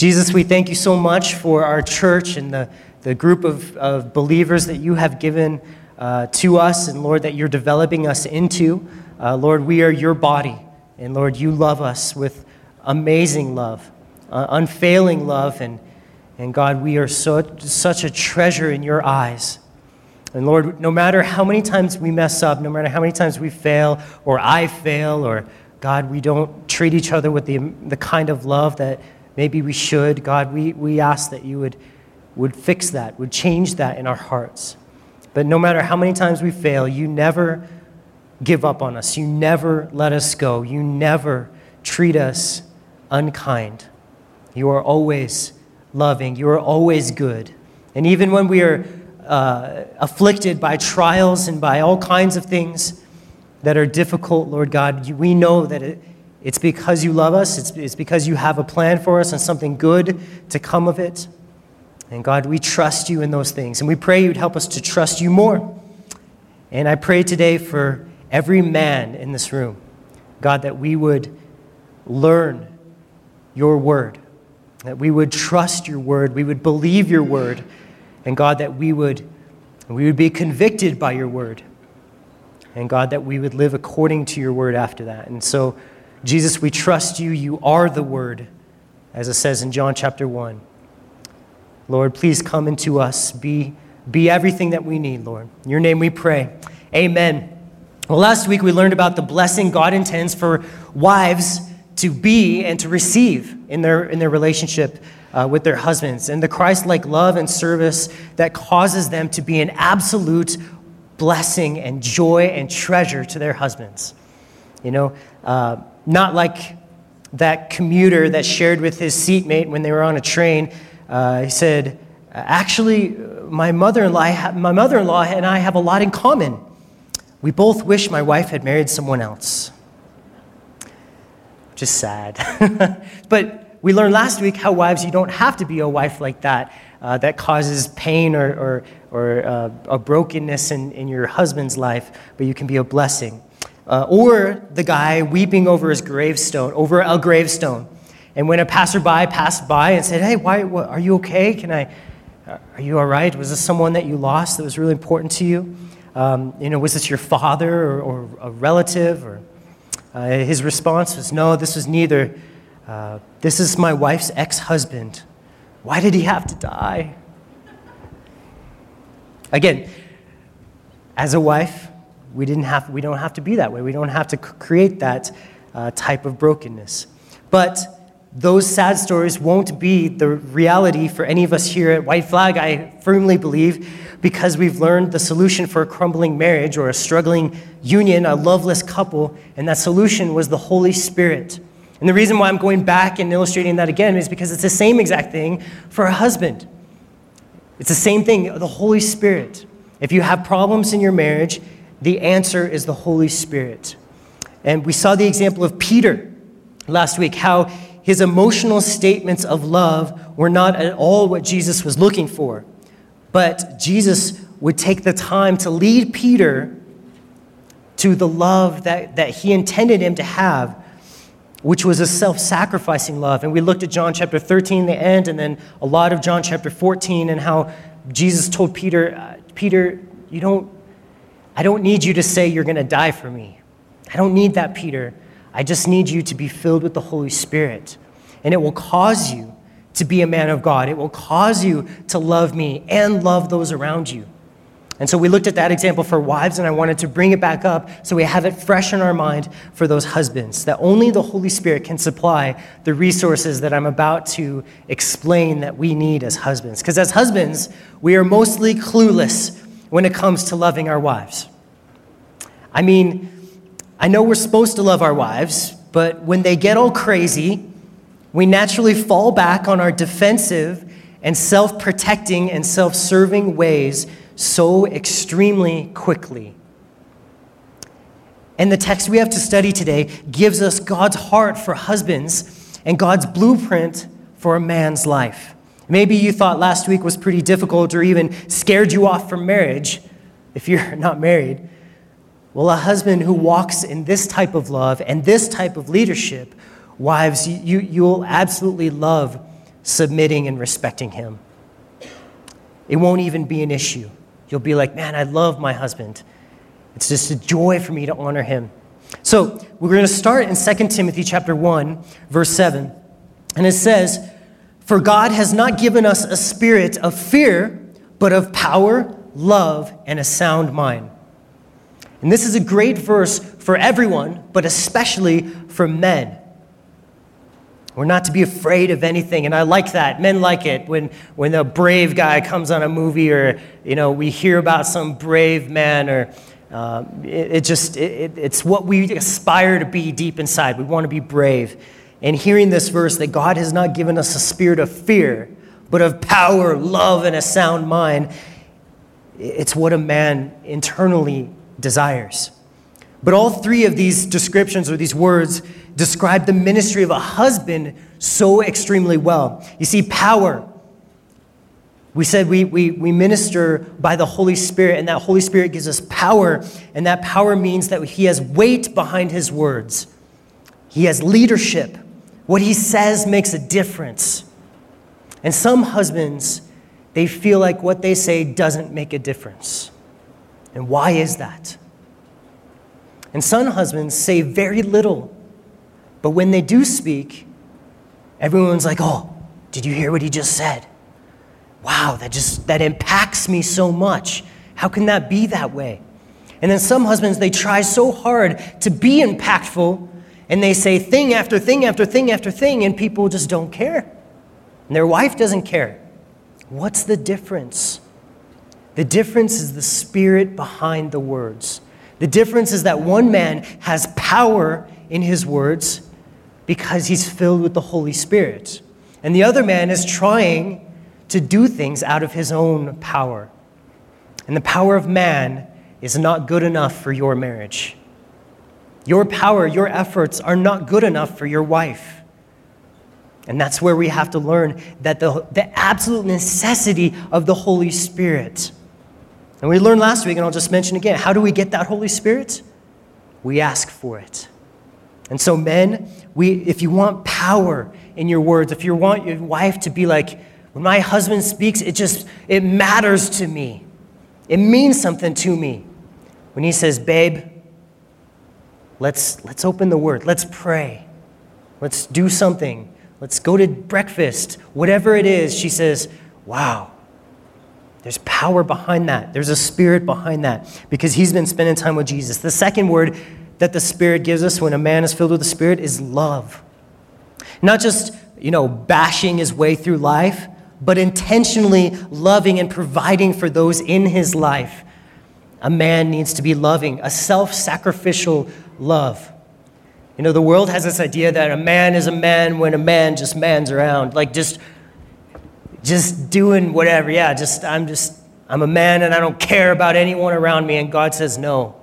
Jesus, we thank you so much for our church and the, the group of, of believers that you have given uh, to us, and Lord, that you're developing us into. Uh, Lord, we are your body, and Lord, you love us with amazing love, uh, unfailing love, and, and God, we are so, such a treasure in your eyes. And Lord, no matter how many times we mess up, no matter how many times we fail, or I fail, or God, we don't treat each other with the, the kind of love that maybe we should, God, we, we ask that you would, would fix that, would change that in our hearts. But no matter how many times we fail, you never give up on us. You never let us go. You never treat us unkind. You are always loving. You are always good. And even when we are uh, afflicted by trials and by all kinds of things that are difficult, Lord God, we know that it, it's because you love us, it's, it's because you have a plan for us and something good to come of it. And God, we trust you in those things. And we pray you'd help us to trust you more. And I pray today for every man in this room, God, that we would learn your word, that we would trust your word, we would believe your word, and God, that we would, we would be convicted by your word. And God, that we would live according to your word after that. And so, Jesus, we trust you. You are the word, as it says in John chapter 1. Lord, please come into us. Be, be everything that we need, Lord. In your name we pray. Amen. Well, last week we learned about the blessing God intends for wives to be and to receive in their, in their relationship uh, with their husbands, and the Christ like love and service that causes them to be an absolute blessing and joy and treasure to their husbands. You know, uh, not like that commuter that shared with his seatmate when they were on a train. Uh, he said, Actually, my mother in law and I have a lot in common. We both wish my wife had married someone else. Is sad. but we learned last week how wives, you don't have to be a wife like that, uh, that causes pain or, or, or uh, a brokenness in, in your husband's life, but you can be a blessing. Uh, or the guy weeping over his gravestone, over a gravestone. And when a passerby passed by and said, Hey, why, what, are you okay? Can I, uh, are you all right? Was this someone that you lost that was really important to you? Um, you know, was this your father or, or a relative? Or, uh, his response was, No, this was neither. Uh, this is my wife's ex husband. Why did he have to die? Again, as a wife, we, didn't have, we don't have to be that way. We don't have to create that uh, type of brokenness. But those sad stories won't be the reality for any of us here at White Flag, I firmly believe, because we've learned the solution for a crumbling marriage or a struggling union, a loveless couple, and that solution was the Holy Spirit. And the reason why I'm going back and illustrating that again is because it's the same exact thing for a husband. It's the same thing, the Holy Spirit. If you have problems in your marriage, the answer is the Holy Spirit. And we saw the example of Peter last week, how his emotional statements of love were not at all what Jesus was looking for. But Jesus would take the time to lead Peter to the love that, that he intended him to have which was a self sacrificing love. And we looked at John chapter 13, the end, and then a lot of John chapter 14, and how Jesus told Peter, uh, Peter, you don't, I don't need you to say you're going to die for me. I don't need that, Peter. I just need you to be filled with the Holy Spirit. And it will cause you to be a man of God. It will cause you to love me and love those around you. And so we looked at that example for wives, and I wanted to bring it back up so we have it fresh in our mind for those husbands, that only the Holy Spirit can supply the resources that I'm about to explain that we need as husbands. Because as husbands, we are mostly clueless when it comes to loving our wives. I mean, I know we're supposed to love our wives, but when they get all crazy, we naturally fall back on our defensive and self protecting and self serving ways so extremely quickly. And the text we have to study today gives us God's heart for husbands and God's blueprint for a man's life. Maybe you thought last week was pretty difficult or even scared you off from marriage if you're not married. Well, a husband who walks in this type of love and this type of leadership, wives, you, you'll absolutely love submitting and respecting him. It won't even be an issue. You'll be like, man, I love my husband. It's just a joy for me to honor him. So we're going to start in 2 Timothy chapter 1, verse 7. And it says, For God has not given us a spirit of fear, but of power, love, and a sound mind. And this is a great verse for everyone, but especially for men. We're not to be afraid of anything, and I like that. Men like it when, when a brave guy comes on a movie, or you know, we hear about some brave man, or uh, it, it, just it, it's what we aspire to be deep inside. We want to be brave. And hearing this verse that God has not given us a spirit of fear, but of power, love, and a sound mind, it's what a man internally desires. But all three of these descriptions or these words describe the ministry of a husband so extremely well. You see, power. We said we, we, we minister by the Holy Spirit, and that Holy Spirit gives us power, and that power means that He has weight behind His words. He has leadership. What He says makes a difference. And some husbands, they feel like what they say doesn't make a difference. And why is that? And some husbands say very little, but when they do speak, everyone's like, oh, did you hear what he just said? Wow, that just that impacts me so much. How can that be that way? And then some husbands, they try so hard to be impactful, and they say thing after thing after thing after thing, and people just don't care. And their wife doesn't care. What's the difference? The difference is the spirit behind the words. The difference is that one man has power in his words because he's filled with the Holy Spirit, and the other man is trying to do things out of his own power. And the power of man is not good enough for your marriage. Your power, your efforts are not good enough for your wife. And that's where we have to learn that the, the absolute necessity of the Holy Spirit. And we learned last week, and I'll just mention again how do we get that Holy Spirit? We ask for it. And so, men, we, if you want power in your words, if you want your wife to be like, when my husband speaks, it just, it matters to me. It means something to me. When he says, babe, let's, let's open the word, let's pray, let's do something, let's go to breakfast, whatever it is, she says, wow, there's power behind that. There's a spirit behind that because he's been spending time with Jesus. The second word that the Spirit gives us when a man is filled with the Spirit is love. Not just, you know, bashing his way through life, but intentionally loving and providing for those in his life. A man needs to be loving, a self sacrificial love. You know, the world has this idea that a man is a man when a man just mans around, like just just doing whatever. Yeah, just I'm just I'm a man and I don't care about anyone around me and God says no.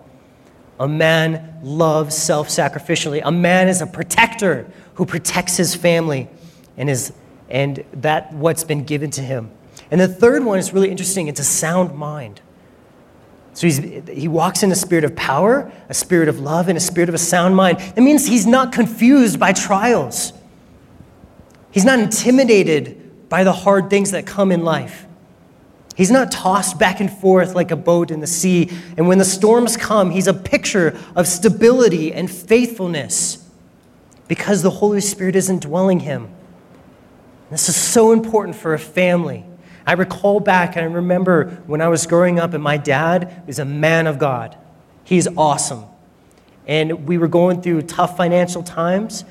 A man loves self-sacrificially. A man is a protector who protects his family and is and that what's been given to him. And the third one is really interesting. It's a sound mind. So he's he walks in a spirit of power, a spirit of love, and a spirit of a sound mind. That means he's not confused by trials. He's not intimidated by the hard things that come in life. He's not tossed back and forth like a boat in the sea. And when the storms come, he's a picture of stability and faithfulness because the Holy Spirit is indwelling him. This is so important for a family. I recall back and I remember when I was growing up, and my dad was a man of God. He's awesome. And we were going through tough financial times,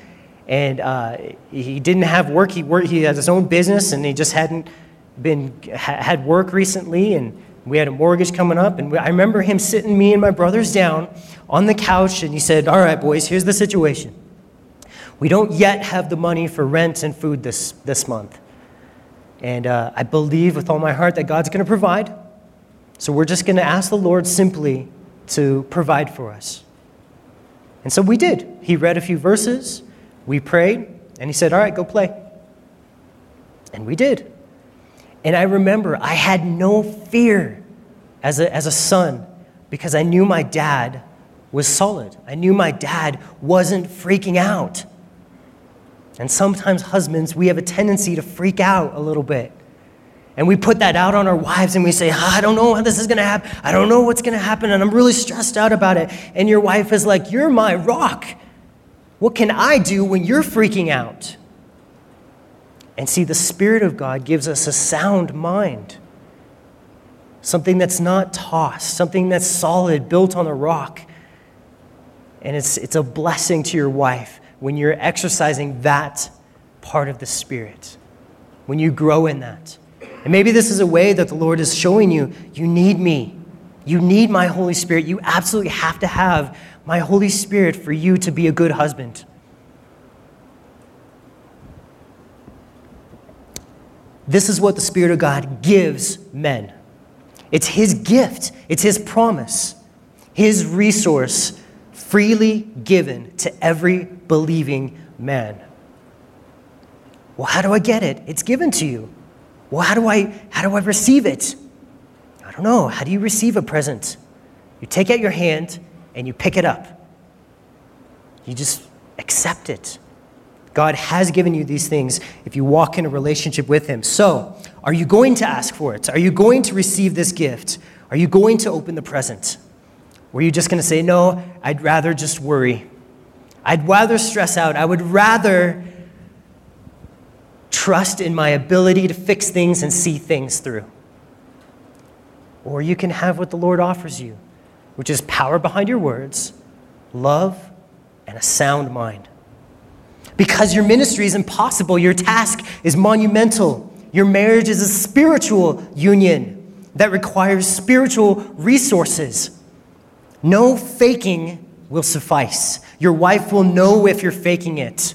and uh, he didn't have work. He, worked, he had his own business, and he just hadn't been had work recently. And we had a mortgage coming up. And i remember him sitting me and my brothers down on the couch and he said all right boys here's the situation. We don't yet have the money for rent and food this, this month. And uh, i believe with all my heart that god's going to provide. So we're just going to ask the lord simply to provide for us. And so we did. He read a few verses we prayed and he said all right go play and we did and I remember I had no fear as a, as a son because I knew my dad was solid. I knew my dad wasn't freaking out. And sometimes, husbands, we have a tendency to freak out a little bit. And we put that out on our wives and we say, oh, I don't know how this is going to happen. I don't know what's going to happen. And I'm really stressed out about it. And your wife is like, You're my rock. What can I do when you're freaking out? And see, the Spirit of God gives us a sound mind, something that's not tossed, something that's solid, built on a rock. And it's, it's a blessing to your wife when you're exercising that part of the Spirit, when you grow in that. And maybe this is a way that the Lord is showing you you need me. You need my Holy Spirit. You absolutely have to have my Holy Spirit for you to be a good husband. This is what the Spirit of God gives men. It's His gift, it's His promise, His resource freely given to every believing man. Well, how do I get it? It's given to you. Well, how do I how do I receive it? I don't know. How do you receive a present? You take out your hand and you pick it up. You just accept it. God has given you these things if you walk in a relationship with Him. So, are you going to ask for it? Are you going to receive this gift? Are you going to open the present? Were you just going to say, No, I'd rather just worry? I'd rather stress out. I would rather trust in my ability to fix things and see things through. Or you can have what the Lord offers you, which is power behind your words, love, and a sound mind. Because your ministry is impossible, your task is monumental. Your marriage is a spiritual union that requires spiritual resources. No faking will suffice. Your wife will know if you're faking it.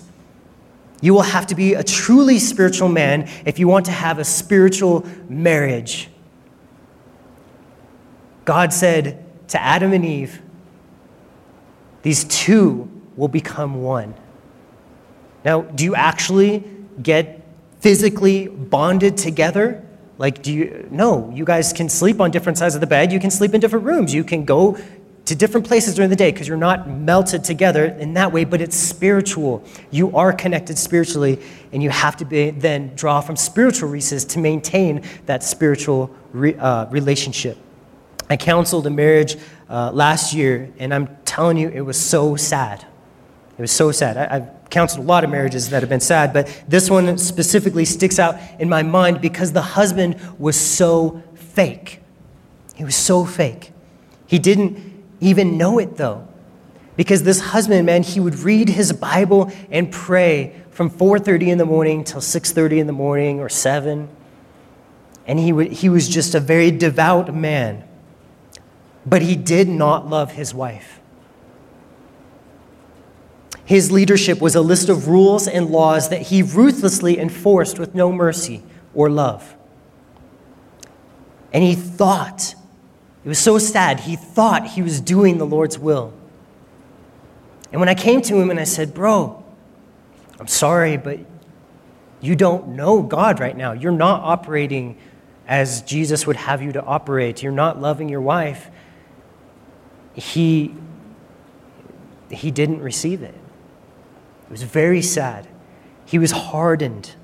You will have to be a truly spiritual man if you want to have a spiritual marriage. God said to Adam and Eve, These two will become one. Now, do you actually get physically bonded together? Like, do you? No, you guys can sleep on different sides of the bed. You can sleep in different rooms. You can go to different places during the day because you're not melted together in that way, but it's spiritual. You are connected spiritually, and you have to be, then draw from spiritual resources to maintain that spiritual re, uh, relationship. I counseled a marriage uh, last year, and I'm telling you, it was so sad. It was so sad. I, I've counseled a lot of marriages that have been sad, but this one specifically sticks out in my mind because the husband was so fake. He was so fake. He didn't even know it though. Because this husband, man, he would read his Bible and pray from 4:30 in the morning till 6:30 in the morning or 7. And he, would, he was just a very devout man. But he did not love his wife. His leadership was a list of rules and laws that he ruthlessly enforced with no mercy or love. And he thought, it was so sad, he thought he was doing the Lord's will. And when I came to him and I said, Bro, I'm sorry, but you don't know God right now. You're not operating as Jesus would have you to operate. You're not loving your wife. He, he didn't receive it. It was very sad. He was hardened.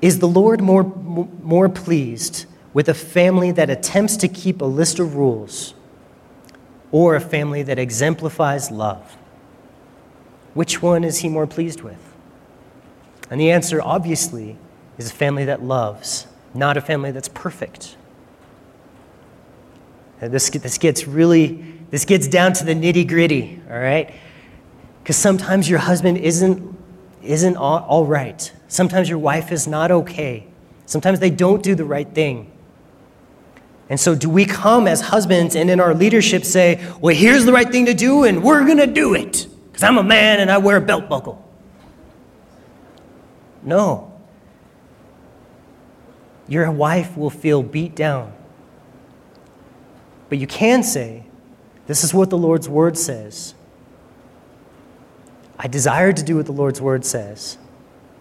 Is the Lord more, more pleased with a family that attempts to keep a list of rules or a family that exemplifies love? Which one is he more pleased with? And the answer, obviously, is a family that loves, not a family that's perfect. And this, this gets really this gets down to the nitty gritty, all right? Because sometimes your husband isn't, isn't all, all right. Sometimes your wife is not okay. Sometimes they don't do the right thing. And so, do we come as husbands and in our leadership say, well, here's the right thing to do and we're going to do it because I'm a man and I wear a belt buckle? No. Your wife will feel beat down. But you can say, this is what the Lord's word says. I desire to do what the Lord's word says,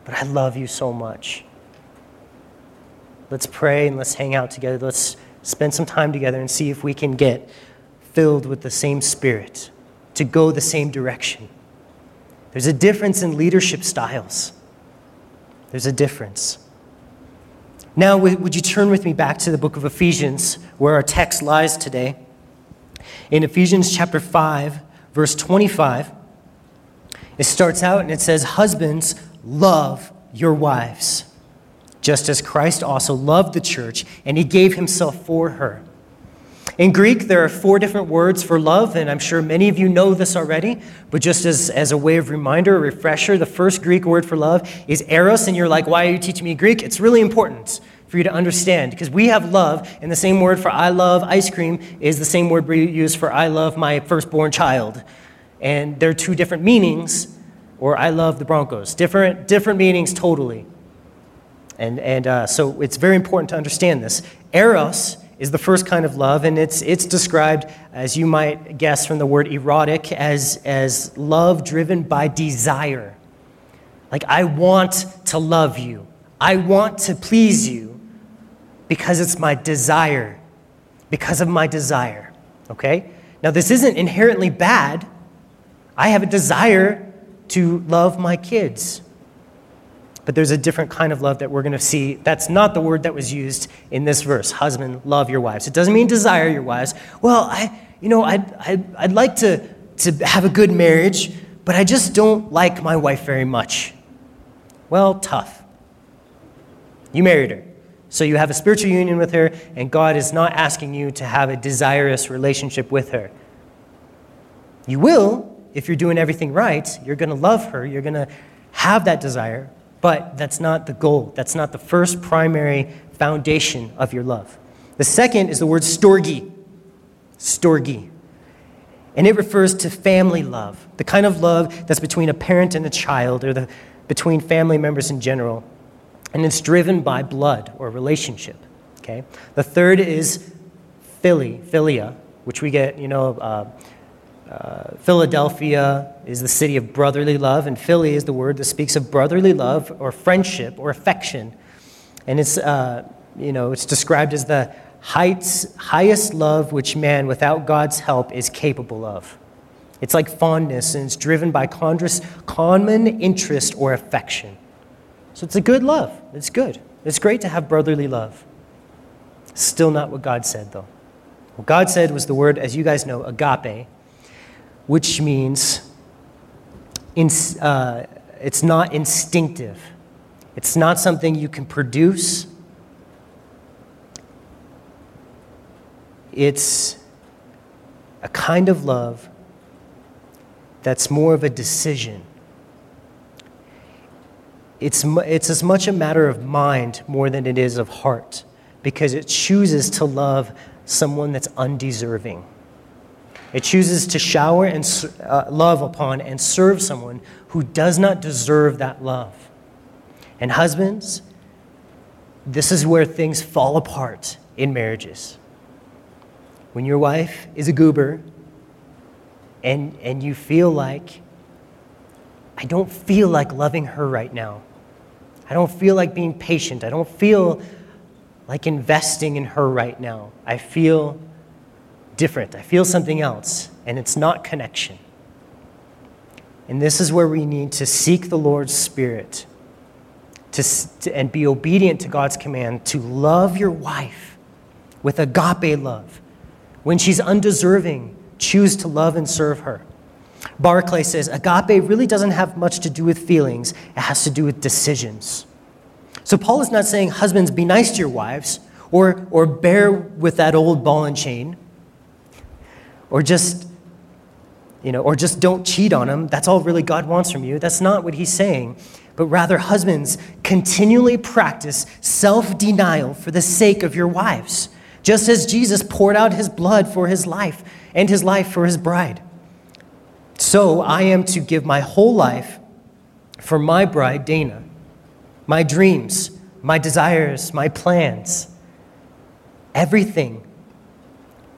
but I love you so much. Let's pray and let's hang out together. Let's spend some time together and see if we can get filled with the same spirit, to go the same direction. There's a difference in leadership styles. There's a difference. Now, would you turn with me back to the book of Ephesians, where our text lies today? In Ephesians chapter 5, verse 25, it starts out and it says, Husbands, love your wives, just as Christ also loved the church and he gave himself for her. In Greek, there are four different words for love, and I'm sure many of you know this already, but just as, as a way of reminder, a refresher, the first Greek word for love is eros, and you're like, why are you teaching me Greek? It's really important for you to understand because we have love, and the same word for I love ice cream is the same word we use for I love my firstborn child. And they're two different meanings, or I love the Broncos. Different, different meanings totally. And, and uh, so it's very important to understand this. Eros is the first kind of love, and it's, it's described, as you might guess from the word erotic, as, as love driven by desire. Like, I want to love you, I want to please you because it's my desire, because of my desire. Okay? Now, this isn't inherently bad. I have a desire to love my kids. But there's a different kind of love that we're going to see. That's not the word that was used in this verse. Husband, love your wives. It doesn't mean desire your wives. Well, I, you know, I'd, I'd, I'd like to, to have a good marriage, but I just don't like my wife very much. Well, tough. You married her. So you have a spiritual union with her, and God is not asking you to have a desirous relationship with her. You will if you're doing everything right. You're going to love her, you're going to have that desire, but that's not the goal. That's not the first primary foundation of your love. The second is the word storge. Storge. And it refers to family love, the kind of love that's between a parent and a child, or the, between family members in general. And it's driven by blood or relationship. Okay? The third is philly, philia, which we get, you know, uh, uh, Philadelphia is the city of brotherly love, and Philly is the word that speaks of brotherly love or friendship or affection. And it's, uh, you know, it's described as the heights, highest love which man, without God's help, is capable of. It's like fondness, and it's driven by common interest or affection. So it's a good love. It's good. It's great to have brotherly love. Still not what God said, though. What God said was the word, as you guys know, agape, which means in, uh, it's not instinctive. It's not something you can produce. It's a kind of love that's more of a decision. It's, it's as much a matter of mind more than it is of heart because it chooses to love someone that's undeserving. It chooses to shower and uh, love upon and serve someone who does not deserve that love. And husbands, this is where things fall apart in marriages. When your wife is a goober and, and you feel like, I don't feel like loving her right now. I don't feel like being patient. I don't feel like investing in her right now. I feel different. I feel something else, and it's not connection. And this is where we need to seek the Lord's Spirit to, to, and be obedient to God's command to love your wife with agape love. When she's undeserving, choose to love and serve her. Barclay says agape really doesn't have much to do with feelings, it has to do with decisions. So Paul is not saying, husbands, be nice to your wives or, or bear with that old ball and chain or just you know or just don't cheat on him. That's all really god wants from you. That's not what he's saying. But rather husbands continually practice self-denial for the sake of your wives. Just as jesus poured out his blood for his life and his life for his bride. So i am to give my whole life for my bride dana. My dreams my desires my plans. Everything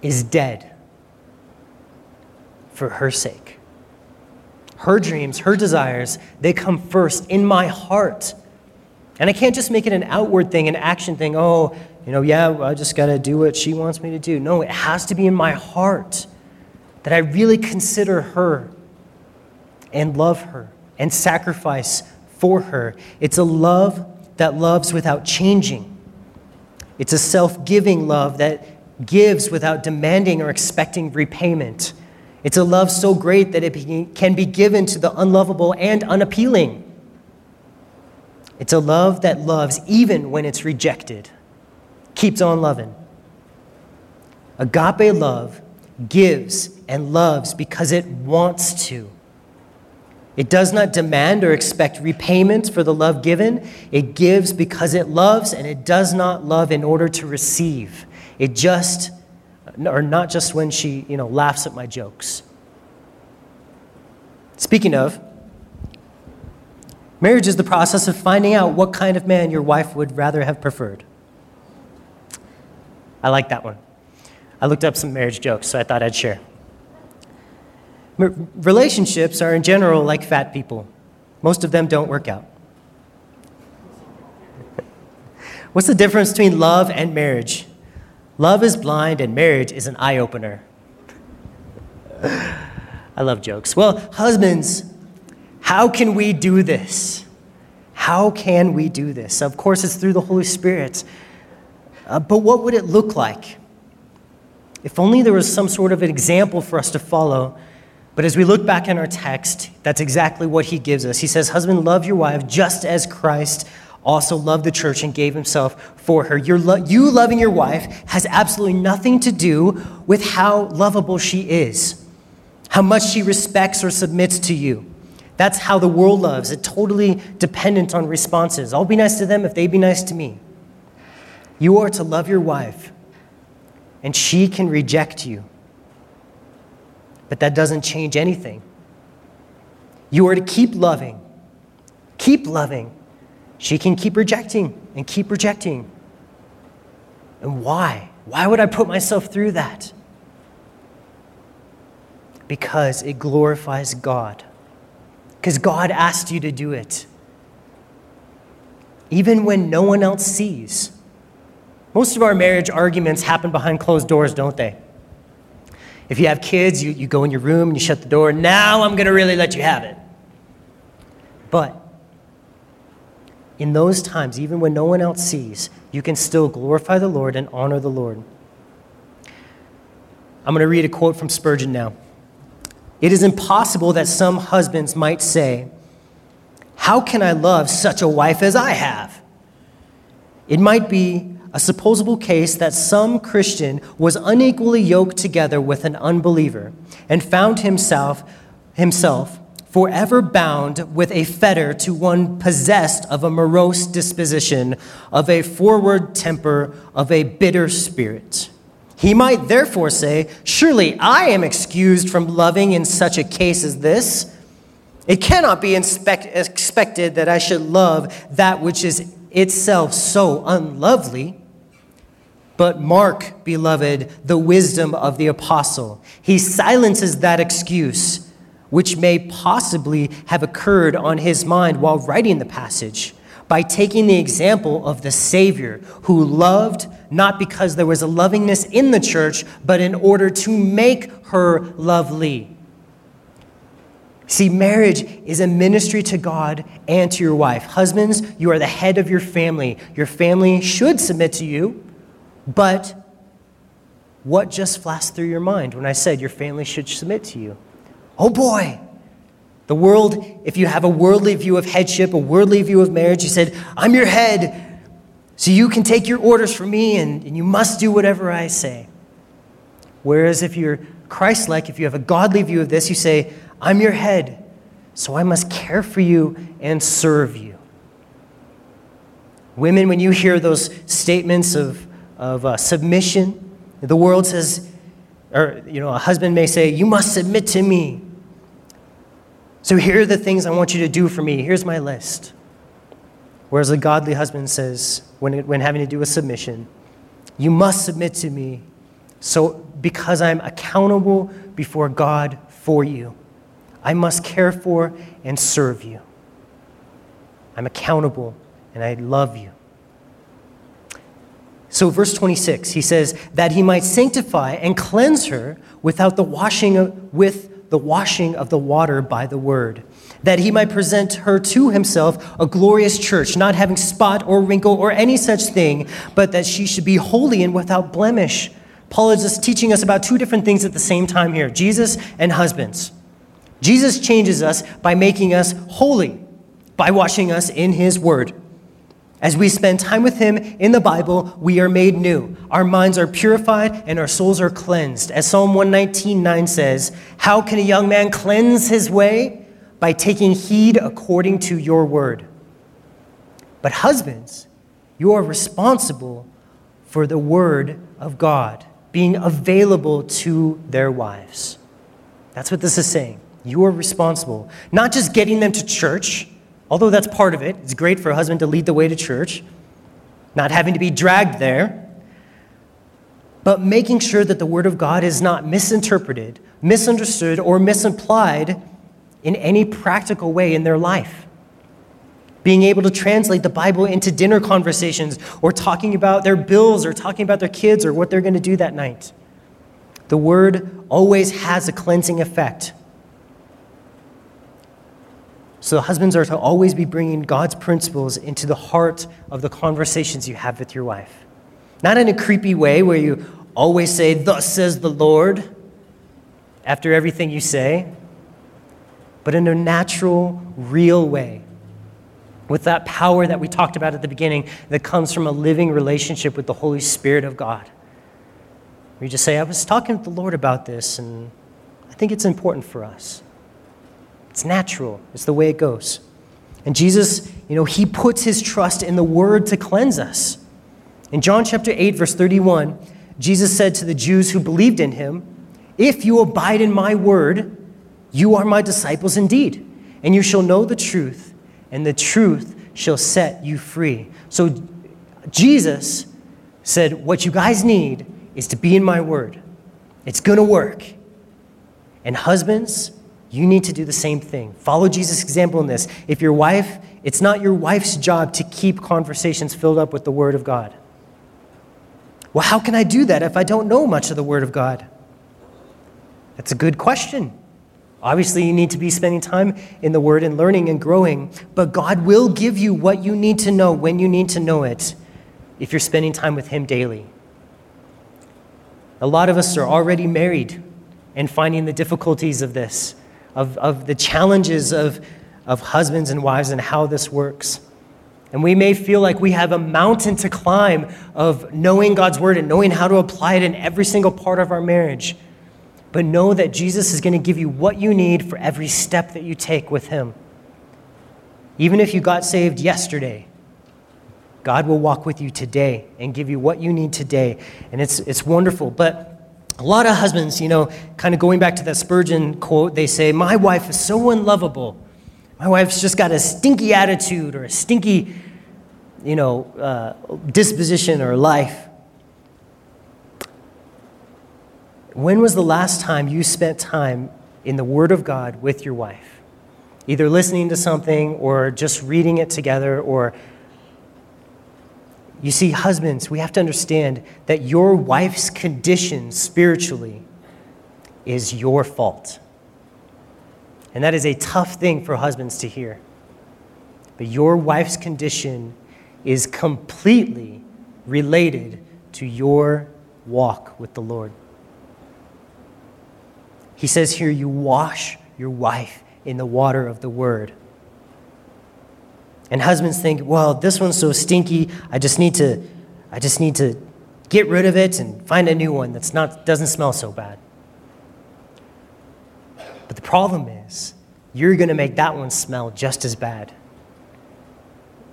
is dead for her sake. Her dreams, her desires, they come first in my heart. And I can't just make it an outward thing, an action thing. Oh, you know, yeah, I just got to do what she wants me to do. No, it has to be in my heart that I really consider her and love her and sacrifice for her. It's a love that loves without changing. It's a self giving love that gives without demanding or expecting repayment. It's a love so great that it can be given to the unlovable and unappealing. It's a love that loves even when it's rejected, keeps on loving. Agape love gives and loves because it wants to. It does not demand or expect repayment for the love given. It gives because it loves, and it does not love in order to receive. It just, or not just when she, you know, laughs at my jokes. Speaking of, marriage is the process of finding out what kind of man your wife would rather have preferred. I like that one. I looked up some marriage jokes, so I thought I'd share. Relationships are, in general, like fat people. Most of them don't work out. What's the difference between love and marriage? Love is blind, and marriage is an eye opener. I love jokes. Well, husbands, how can we do this? How can we do this? Of course, it's through the Holy Spirit. Uh, but what would it look like? If only there was some sort of an example for us to follow but as we look back in our text, that's exactly what he gives us. He says, Husband, love your wife just as Christ also loved the church and gave himself for her. Lo- you loving your wife has absolutely nothing to do with how lovable she is, how much she respects or submits to you. That's how the world loves, it totally dependent on responses. I'll be nice to them if they be nice to me. You are to love your wife, and she can reject you but that doesn't change anything. You are to keep loving. Keep loving. She can keep rejecting and keep rejecting. And why? Why would I put myself through that? Because it glorifies God. Because God asked you to do it. Even when no one else sees. Most of our marriage arguments happen behind closed doors, don't they? If you have kids, you, you go in your room and you shut the door. Now I'm going to really let you have it. But in those times, even when no one else sees, you can still glorify the Lord and honor the Lord. I'm going to read a quote from Spurgeon now. It is impossible that some husbands might say, How can I love such a wife as I have? It might be a supposable case that some Christian was unequally yoked together with an unbeliever and found himself, himself forever bound with a fetter to one possessed of a morose disposition, of a forward temper, of a bitter spirit. He might therefore say, Surely I am excused from loving in such a case as this. It cannot be inspect- expected that I should love that which is itself so unlovely. But mark, beloved, the wisdom of the apostle. He silences that excuse, which may possibly have occurred on his mind while writing the passage, by taking the example of the Savior, who loved not because there was a lovingness in the church, but in order to make her lovely. See, marriage is a ministry to God and to your wife. Husbands, you are the head of your family. Your family should submit to you, but what just flashed through your mind when I said your family should submit to you? Oh boy, the world, if you have a worldly view of headship, a worldly view of marriage, you said, I'm your head, so you can take your orders from me and, and you must do whatever I say. Whereas if you're Christ like, if you have a godly view of this, you say, I'm your head, so I must care for you and serve you. Women, when you hear those statements of, of uh, submission, the world says, or you know, a husband may say, You must submit to me. So here are the things I want you to do for me. Here's my list. Whereas a godly husband says, when, when having to do with submission, You must submit to me so because I'm accountable before God for you. I must care for and serve you. I'm accountable and I love you. So, verse 26, he says, that he might sanctify and cleanse her without the washing of, with the washing of the water by the word, that he might present her to himself a glorious church, not having spot or wrinkle or any such thing, but that she should be holy and without blemish. Paul is just teaching us about two different things at the same time here Jesus and husbands. Jesus changes us by making us holy, by washing us in his word. As we spend time with Him in the Bible, we are made new. Our minds are purified and our souls are cleansed. As Psalm 119:9 says, How can a young man cleanse his way? By taking heed according to your word. But husbands, you are responsible for the word of God being available to their wives. That's what this is saying. You are responsible. Not just getting them to church Although that's part of it, it's great for a husband to lead the way to church, not having to be dragged there, but making sure that the Word of God is not misinterpreted, misunderstood, or misapplied in any practical way in their life. Being able to translate the Bible into dinner conversations or talking about their bills or talking about their kids or what they're going to do that night. The Word always has a cleansing effect. So, husbands are to always be bringing God's principles into the heart of the conversations you have with your wife. Not in a creepy way where you always say, Thus says the Lord, after everything you say, but in a natural, real way. With that power that we talked about at the beginning that comes from a living relationship with the Holy Spirit of God. We just say, I was talking with the Lord about this, and I think it's important for us. It's natural, it's the way it goes. And Jesus, you know, he puts his trust in the word to cleanse us. In John chapter 8, verse 31, Jesus said to the Jews who believed in him, If you abide in my word, you are my disciples indeed, and you shall know the truth, and the truth shall set you free. So Jesus said, What you guys need is to be in my word. It's going to work. And husbands, you need to do the same thing. Follow Jesus' example in this. If your wife, it's not your wife's job to keep conversations filled up with the Word of God. Well, how can I do that if I don't know much of the Word of God? That's a good question. Obviously, you need to be spending time in the Word and learning and growing, but God will give you what you need to know when you need to know it if you're spending time with Him daily. A lot of us are already married and finding the difficulties of this of, of the challenges of, of husbands and wives and how this works. And we may feel like we have a mountain to climb of knowing God's word and knowing how to apply it in every single part of our marriage. But know that Jesus is going to give you what you need for every step that you take with Him. Even if you got saved yesterday, God will walk with you today and give you what you need today. And it's, it's wonderful. But a lot of husbands, you know, kind of going back to that Spurgeon quote, they say, My wife is so unlovable. My wife's just got a stinky attitude or a stinky, you know, uh, disposition or life. When was the last time you spent time in the Word of God with your wife? Either listening to something or just reading it together or you see, husbands, we have to understand that your wife's condition spiritually is your fault. And that is a tough thing for husbands to hear. But your wife's condition is completely related to your walk with the Lord. He says here, you wash your wife in the water of the word. And husbands think, well, this one's so stinky, I just need to, I just need to get rid of it and find a new one that's not doesn't smell so bad. But the problem is, you're going to make that one smell just as bad.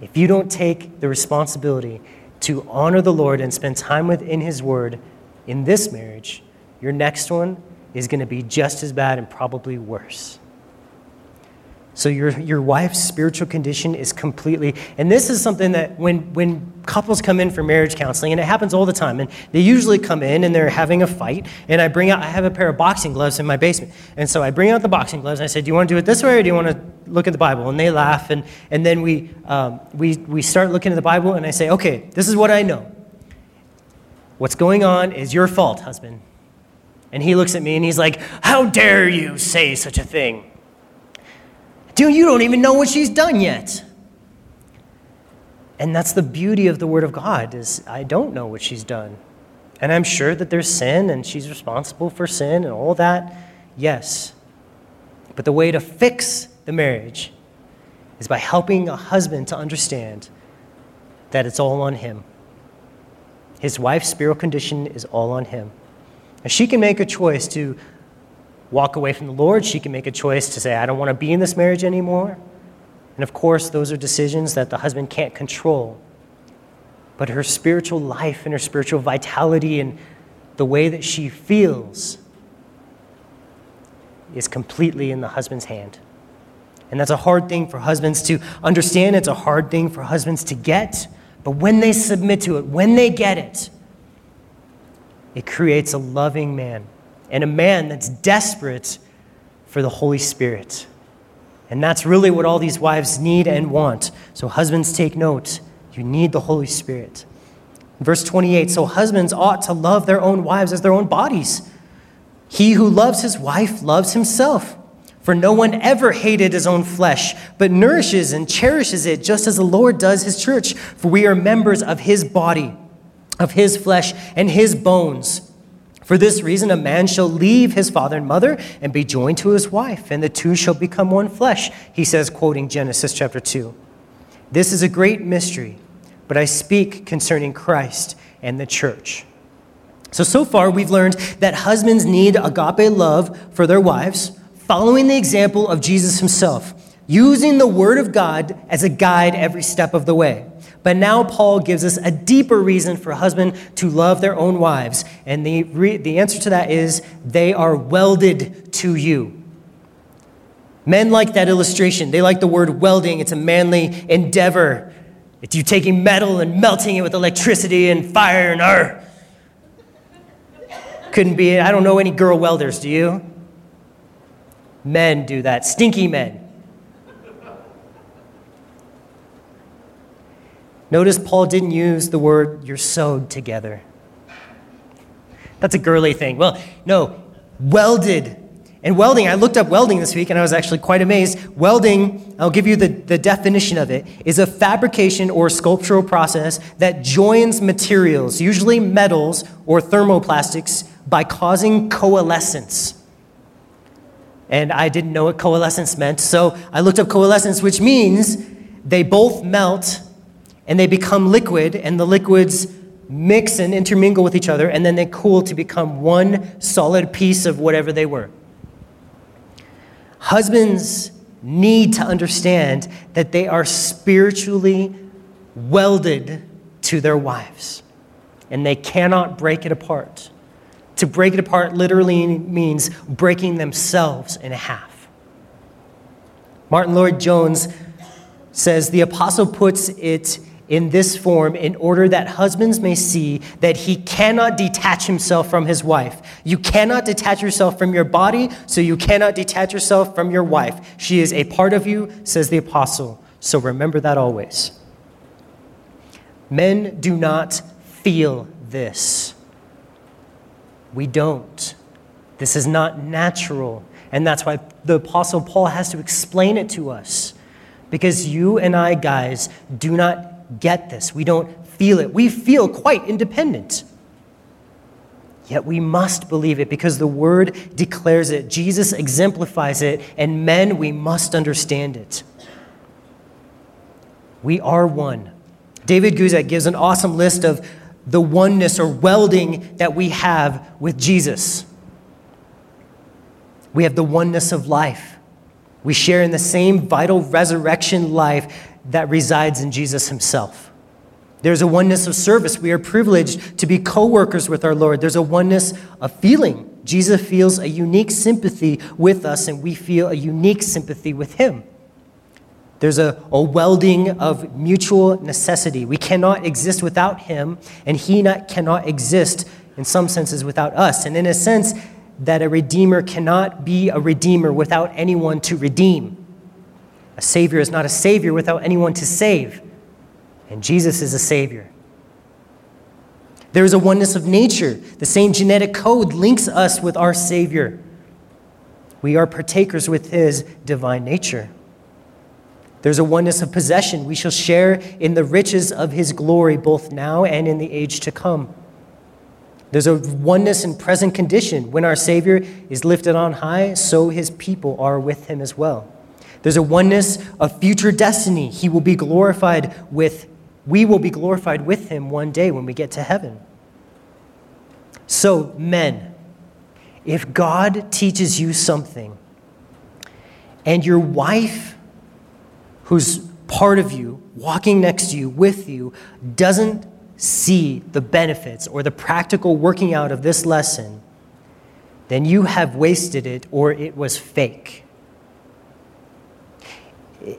If you don't take the responsibility to honor the Lord and spend time within His Word in this marriage, your next one is going to be just as bad and probably worse. So your, your wife's spiritual condition is completely, and this is something that when, when couples come in for marriage counseling, and it happens all the time, and they usually come in and they're having a fight, and I bring out, I have a pair of boxing gloves in my basement. And so I bring out the boxing gloves, and I say, do you want to do it this way, or do you want to look at the Bible? And they laugh, and, and then we, um, we, we start looking at the Bible, and I say, okay, this is what I know. What's going on is your fault, husband. And he looks at me and he's like, How dare you say such a thing? Dude, you don't even know what she's done yet. And that's the beauty of the Word of God is I don't know what she's done. And I'm sure that there's sin and she's responsible for sin and all that. Yes. But the way to fix the marriage is by helping a husband to understand that it's all on him. His wife's spiritual condition is all on him. And she can make a choice to walk away from the Lord. She can make a choice to say, I don't want to be in this marriage anymore. And of course, those are decisions that the husband can't control. But her spiritual life and her spiritual vitality and the way that she feels is completely in the husband's hand. And that's a hard thing for husbands to understand. It's a hard thing for husbands to get. But when they submit to it, when they get it, it creates a loving man and a man that's desperate for the Holy Spirit. And that's really what all these wives need and want. So, husbands, take note. You need the Holy Spirit. Verse 28 So, husbands ought to love their own wives as their own bodies. He who loves his wife loves himself. For no one ever hated his own flesh, but nourishes and cherishes it, just as the Lord does his church. For we are members of his body, of his flesh, and his bones. For this reason, a man shall leave his father and mother and be joined to his wife, and the two shall become one flesh, he says, quoting Genesis chapter 2. This is a great mystery, but I speak concerning Christ and the church. So, so far, we've learned that husbands need agape love for their wives, following the example of Jesus himself, using the Word of God as a guide every step of the way. But now Paul gives us a deeper reason for husband to love their own wives. And the, re- the answer to that is they are welded to you. Men like that illustration. They like the word welding. It's a manly endeavor. It's you taking metal and melting it with electricity and fire and ar. Couldn't be it. I don't know any girl welders, do you? Men do that. Stinky men. Notice Paul didn't use the word you're sewed together. That's a girly thing. Well, no, welded. And welding, I looked up welding this week and I was actually quite amazed. Welding, I'll give you the, the definition of it, is a fabrication or sculptural process that joins materials, usually metals or thermoplastics, by causing coalescence. And I didn't know what coalescence meant, so I looked up coalescence, which means they both melt and they become liquid, and the liquids mix and intermingle with each other, and then they cool to become one solid piece of whatever they were. Husbands need to understand that they are spiritually welded to their wives, and they cannot break it apart. To break it apart literally means breaking themselves in half. Martyn Lloyd-Jones says the apostle puts it in this form in order that husbands may see that he cannot detach himself from his wife. You cannot detach yourself from your body, so you cannot detach yourself from your wife. She is a part of you, says the apostle. So remember that always. Men do not feel this. We don't. This is not natural. And that's why the apostle Paul has to explain it to us. Because you and I, guys, do not get this. We don't feel it. We feel quite independent. Yet we must believe it because the word declares it. Jesus exemplifies it, and men, we must understand it. We are one. David Guzik gives an awesome list of the oneness or welding that we have with Jesus. We have the oneness of life. We share in the same vital resurrection life that resides in Jesus himself. There's a oneness of service. We are privileged to be co workers with our Lord. There's a oneness of feeling. Jesus feels a unique sympathy with us, and we feel a unique sympathy with him. There's a, a welding of mutual necessity. We cannot exist without him, and he not, cannot exist in some senses without us. And in a sense, that a redeemer cannot be a redeemer without anyone to redeem. A Savior is not a Savior without anyone to save. And Jesus is a Savior. There is a oneness of nature. The same genetic code links us with our Savior. We are partakers with his divine nature. There's a oneness of possession. We shall share in the riches of his glory both now and in the age to come. There's a oneness in present condition. When our Savior is lifted on high, so his people are with him as well. There's a oneness of future destiny. He will be glorified with, we will be glorified with him one day when we get to heaven. So, men, if God teaches you something and your wife, who's part of you, walking next to you, with you, doesn't see the benefits or the practical working out of this lesson, then you have wasted it or it was fake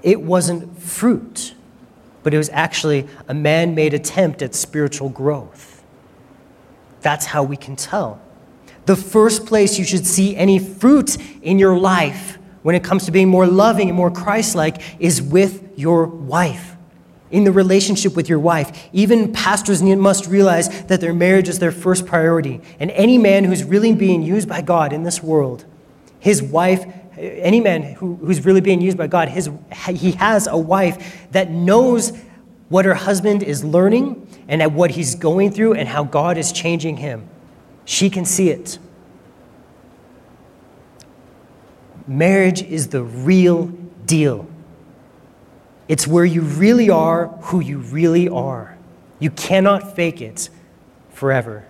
it wasn't fruit, but it was actually a man made attempt at spiritual growth. That's how we can tell. The first place you should see any fruit in your life when it comes to being more loving and more Christ like is with your wife, in the relationship with your wife. Even pastors must realize that their marriage is their first priority. And any man who's really being used by God in this world, his wife any man who, who's really being used by God, his, he has a wife that knows what her husband is learning and at what he's going through and how God is changing him. She can see it. Marriage is the real deal. It's where you really are who you really are. You cannot fake it forever.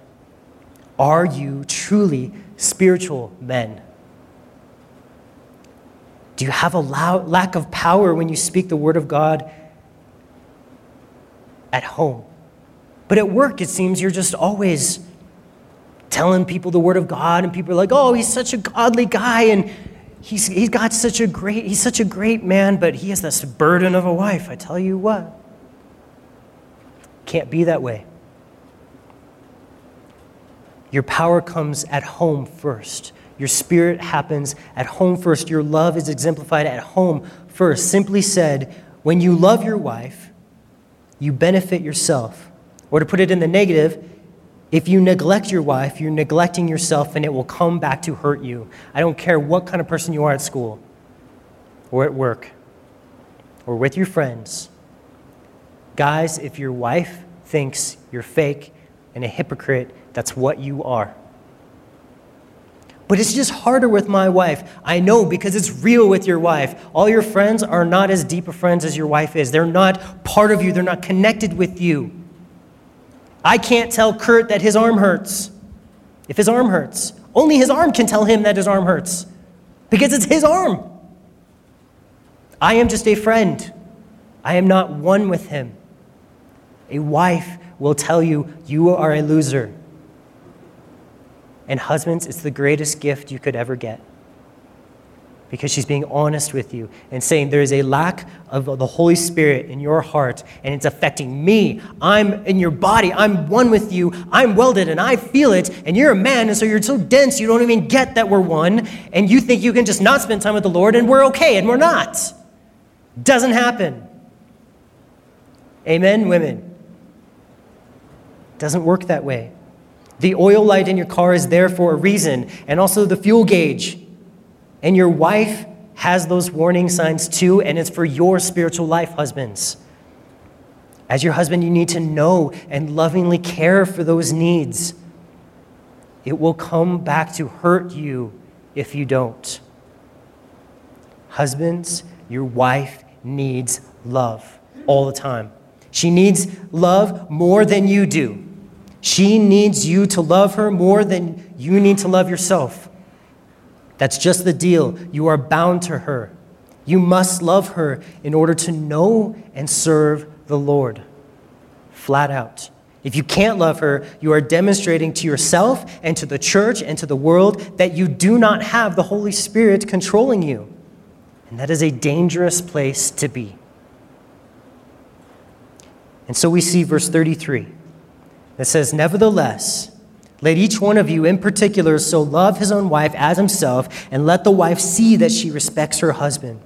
Are you truly spiritual men? Do you have a lack of power when you speak the word of God at home? But at work, it seems you're just always telling people the word of God, and people are like, oh, he's such a godly guy, and he's, he's got such a great, he's such a great man, but he has this burden of a wife. I tell you what. Can't be that way. Your power comes at home first. Your spirit happens at home first. Your love is exemplified at home first. Simply said, when you love your wife, you benefit yourself. Or to put it in the negative, if you neglect your wife, you're neglecting yourself and it will come back to hurt you. I don't care what kind of person you are at school or at work or with your friends. Guys, if your wife thinks you're fake and a hypocrite, that's what you are. But it's just harder with my wife. I know because it's real with your wife. All your friends are not as deep of friends as your wife is. They're not part of you, they're not connected with you. I can't tell Kurt that his arm hurts if his arm hurts. Only his arm can tell him that his arm hurts because it's his arm. I am just a friend. I am not one with him. A wife will tell you, you are a loser. And husbands, it's the greatest gift you could ever get. Because she's being honest with you and saying there is a lack of the Holy Spirit in your heart and it's affecting me. I'm in your body. I'm one with you. I'm welded and I feel it. And you're a man, and so you're so dense you don't even get that we're one. And you think you can just not spend time with the Lord and we're okay, and we're not. Doesn't happen. Amen, women. Doesn't work that way. The oil light in your car is there for a reason, and also the fuel gauge. And your wife has those warning signs too, and it's for your spiritual life, husbands. As your husband, you need to know and lovingly care for those needs. It will come back to hurt you if you don't. Husbands, your wife needs love all the time. She needs love more than you do. She needs you to love her more than you need to love yourself. That's just the deal. You are bound to her. You must love her in order to know and serve the Lord. Flat out. If you can't love her, you are demonstrating to yourself and to the church and to the world that you do not have the Holy Spirit controlling you. And that is a dangerous place to be. And so we see verse 33 that says, Nevertheless, let each one of you in particular so love his own wife as himself, and let the wife see that she respects her husband.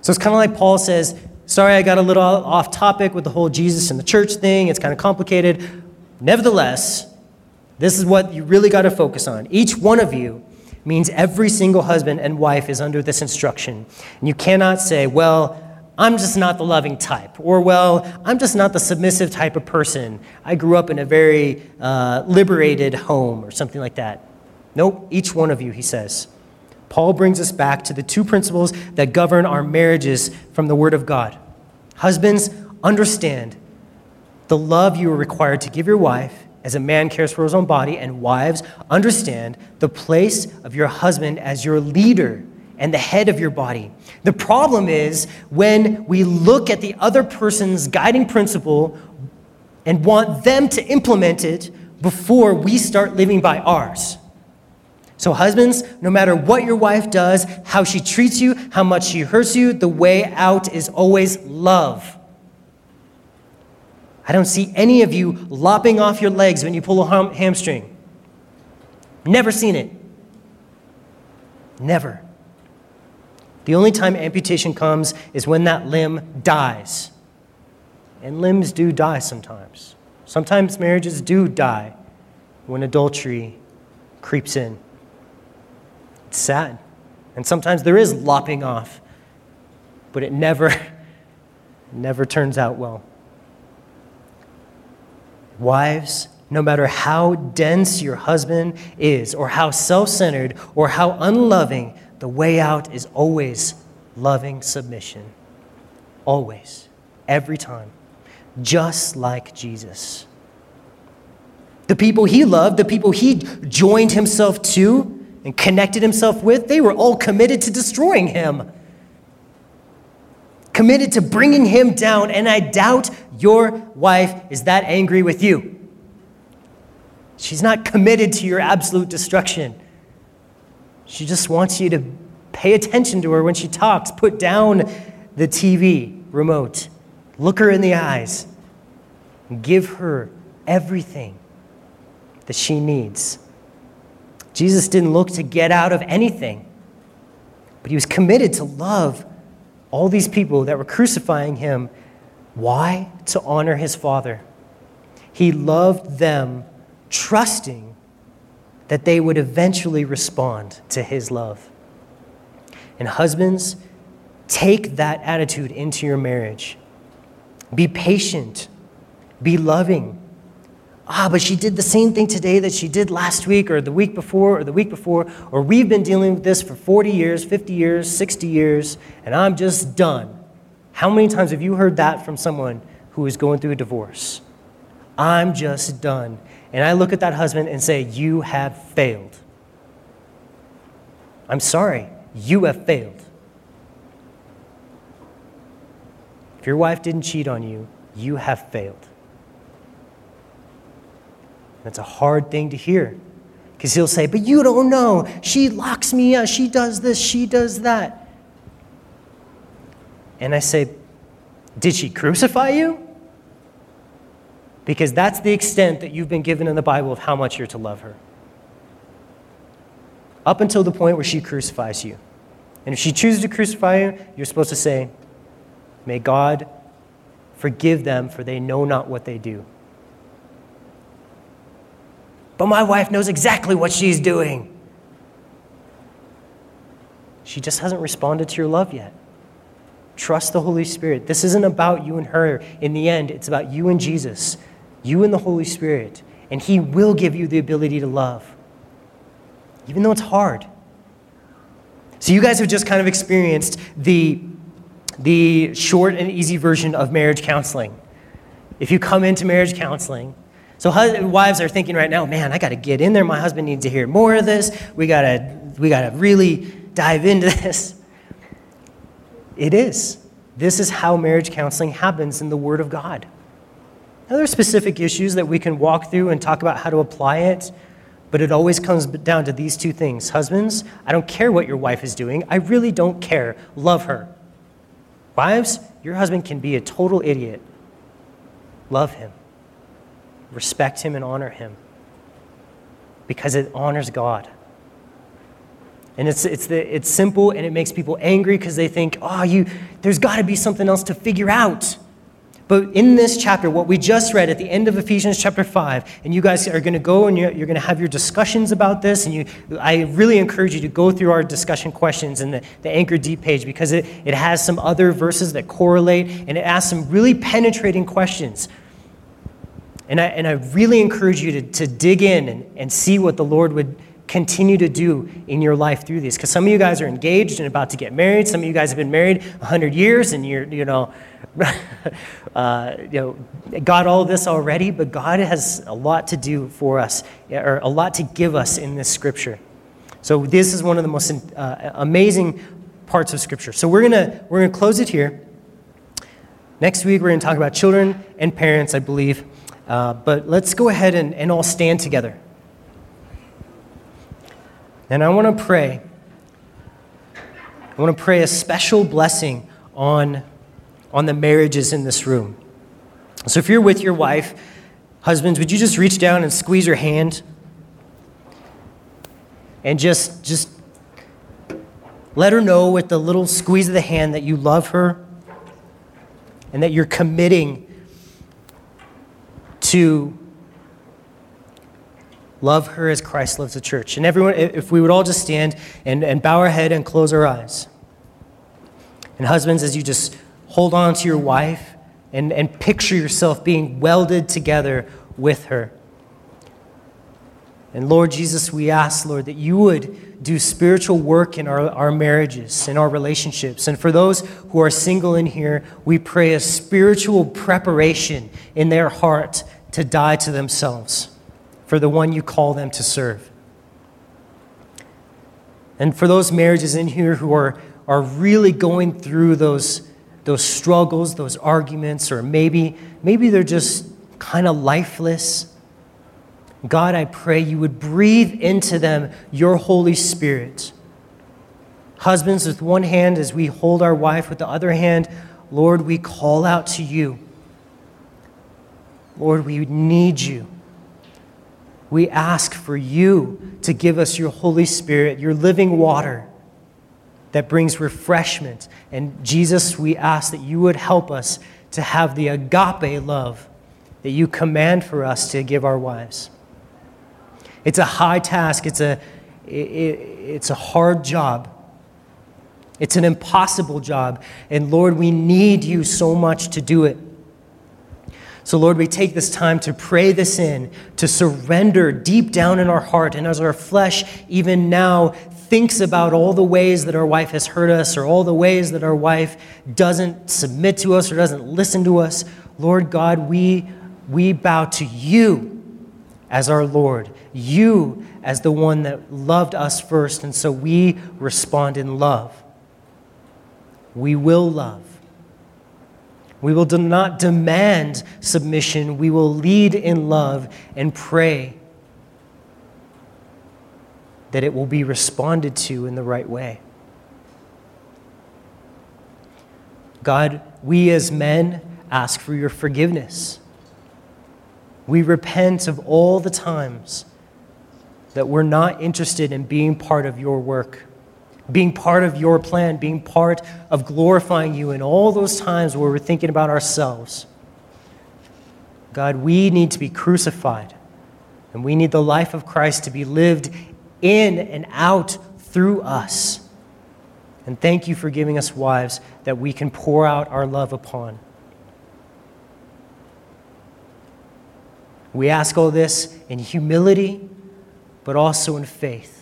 So it's kind of like Paul says, Sorry, I got a little off topic with the whole Jesus and the church thing. It's kind of complicated. Nevertheless, This is what you really got to focus on. Each one of you means every single husband and wife is under this instruction. And you cannot say, well, I'm just not the loving type, or well, I'm just not the submissive type of person. I grew up in a very uh, liberated home, or something like that. Nope, each one of you, he says. Paul brings us back to the two principles that govern our marriages from the Word of God. Husbands, understand the love you are required to give your wife as a man cares for his own body, and wives, understand the place of your husband as your leader and the head of your body. The problem is when we look at the other person's guiding principle and want them to implement it before we start living by ours. So, husbands, no matter what your wife does, how she treats you, how much she hurts you, the way out is always love. I don't see any of you lopping off your legs when you pull a ham- hamstring. Never seen it. Never. The only time amputation comes is when that limb dies. And limbs do die sometimes. Sometimes marriages do die when adultery creeps in. It's sad. And sometimes there is lopping off, but it never, never turns out well. Wives, no matter how dense your husband is, or how self centered, or how unloving, the way out is always loving submission. Always. Every time. Just like Jesus. The people he loved, the people he joined himself to and connected himself with, they were all committed to destroying him. Committed to bringing him down. And I doubt your wife is that angry with you. She's not committed to your absolute destruction. She just wants you to pay attention to her when she talks. Put down the TV remote. Look her in the eyes. Give her everything that she needs. Jesus didn't look to get out of anything, but he was committed to love all these people that were crucifying him. Why? To honor his Father. He loved them, trusting that they would eventually respond to his love. And husbands, take that attitude into your marriage. Be patient, be loving. Ah, but she did the same thing today that she did last week or the week before or the week before, or we've been dealing with this for 40 years, 50 years, 60 years, and I'm just done. How many times have you heard that from someone who is going through a divorce? I'm just done. And I look at that husband and say, You have failed. I'm sorry, you have failed. If your wife didn't cheat on you, you have failed. That's a hard thing to hear because he'll say, But you don't know. She locks me up. She does this. She does that. And I say, Did she crucify you? Because that's the extent that you've been given in the Bible of how much you're to love her. Up until the point where she crucifies you. And if she chooses to crucify you, you're supposed to say, May God forgive them, for they know not what they do. But my wife knows exactly what she's doing. She just hasn't responded to your love yet. Trust the Holy Spirit. This isn't about you and her in the end, it's about you and Jesus you and the Holy Spirit, and He will give you the ability to love, even though it's hard. So, you guys have just kind of experienced the, the short and easy version of marriage counseling. If you come into marriage counseling, so wives are thinking right now, man, I got to get in there. My husband needs to hear more of this. We got to we got to really dive into this. It is. This is how marriage counseling happens in the Word of God. Now, there are specific issues that we can walk through and talk about how to apply it, but it always comes down to these two things. Husbands, I don't care what your wife is doing. I really don't care. Love her. Wives, your husband can be a total idiot. Love him. Respect him and honor him because it honors God. And it's, it's, the, it's simple and it makes people angry because they think, oh, you, there's got to be something else to figure out. But in this chapter, what we just read at the end of Ephesians chapter 5, and you guys are going to go and you're, you're going to have your discussions about this, and you, I really encourage you to go through our discussion questions in the, the Anchor Deep page because it, it has some other verses that correlate, and it asks some really penetrating questions. And I, and I really encourage you to, to dig in and, and see what the Lord would continue to do in your life through these. Because some of you guys are engaged and about to get married. Some of you guys have been married 100 years and you're, you know, uh, you know, got all this already, but God has a lot to do for us, or a lot to give us in this scripture. So this is one of the most uh, amazing parts of scripture. So we're gonna we're gonna close it here. Next week we're gonna talk about children and parents, I believe. Uh, but let's go ahead and, and all stand together. And I want to pray. I want to pray a special blessing on on the marriages in this room. So if you're with your wife, husbands, would you just reach down and squeeze her hand? And just just let her know with the little squeeze of the hand that you love her and that you're committing to love her as Christ loves the church. And everyone, if we would all just stand and, and bow our head and close our eyes. And husbands, as you just hold on to your wife and, and picture yourself being welded together with her. And Lord Jesus, we ask, Lord, that you would do spiritual work in our, our marriages, in our relationships. And for those who are single in here, we pray a spiritual preparation in their heart to die to themselves for the one you call them to serve. And for those marriages in here who are, are really going through those those struggles, those arguments, or maybe, maybe they're just kind of lifeless. God, I pray you would breathe into them your Holy Spirit. Husbands, with one hand, as we hold our wife, with the other hand, Lord, we call out to you. Lord, we need you. We ask for you to give us your Holy Spirit, your living water that brings refreshment. And Jesus, we ask that you would help us to have the agape love that you command for us to give our wives. It's a high task, it's a, it, it's a hard job. It's an impossible job. And Lord, we need you so much to do it. So, Lord, we take this time to pray this in, to surrender deep down in our heart. And as our flesh, even now, thinks about all the ways that our wife has hurt us or all the ways that our wife doesn't submit to us or doesn't listen to us, Lord God, we, we bow to you as our Lord, you as the one that loved us first, and so we respond in love. We will love. We will not demand submission. We will lead in love and pray that it will be responded to in the right way. God, we as men ask for your forgiveness. We repent of all the times that we're not interested in being part of your work, being part of your plan, being part of glorifying you in all those times where we're thinking about ourselves. God, we need to be crucified, and we need the life of Christ to be lived in and out through us. And thank you for giving us wives that we can pour out our love upon. We ask all this in humility, but also in faith.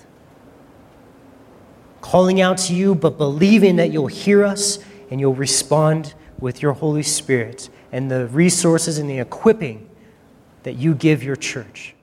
Calling out to you, but believing that you'll hear us and you'll respond with your Holy Spirit and the resources and the equipping that you give your church.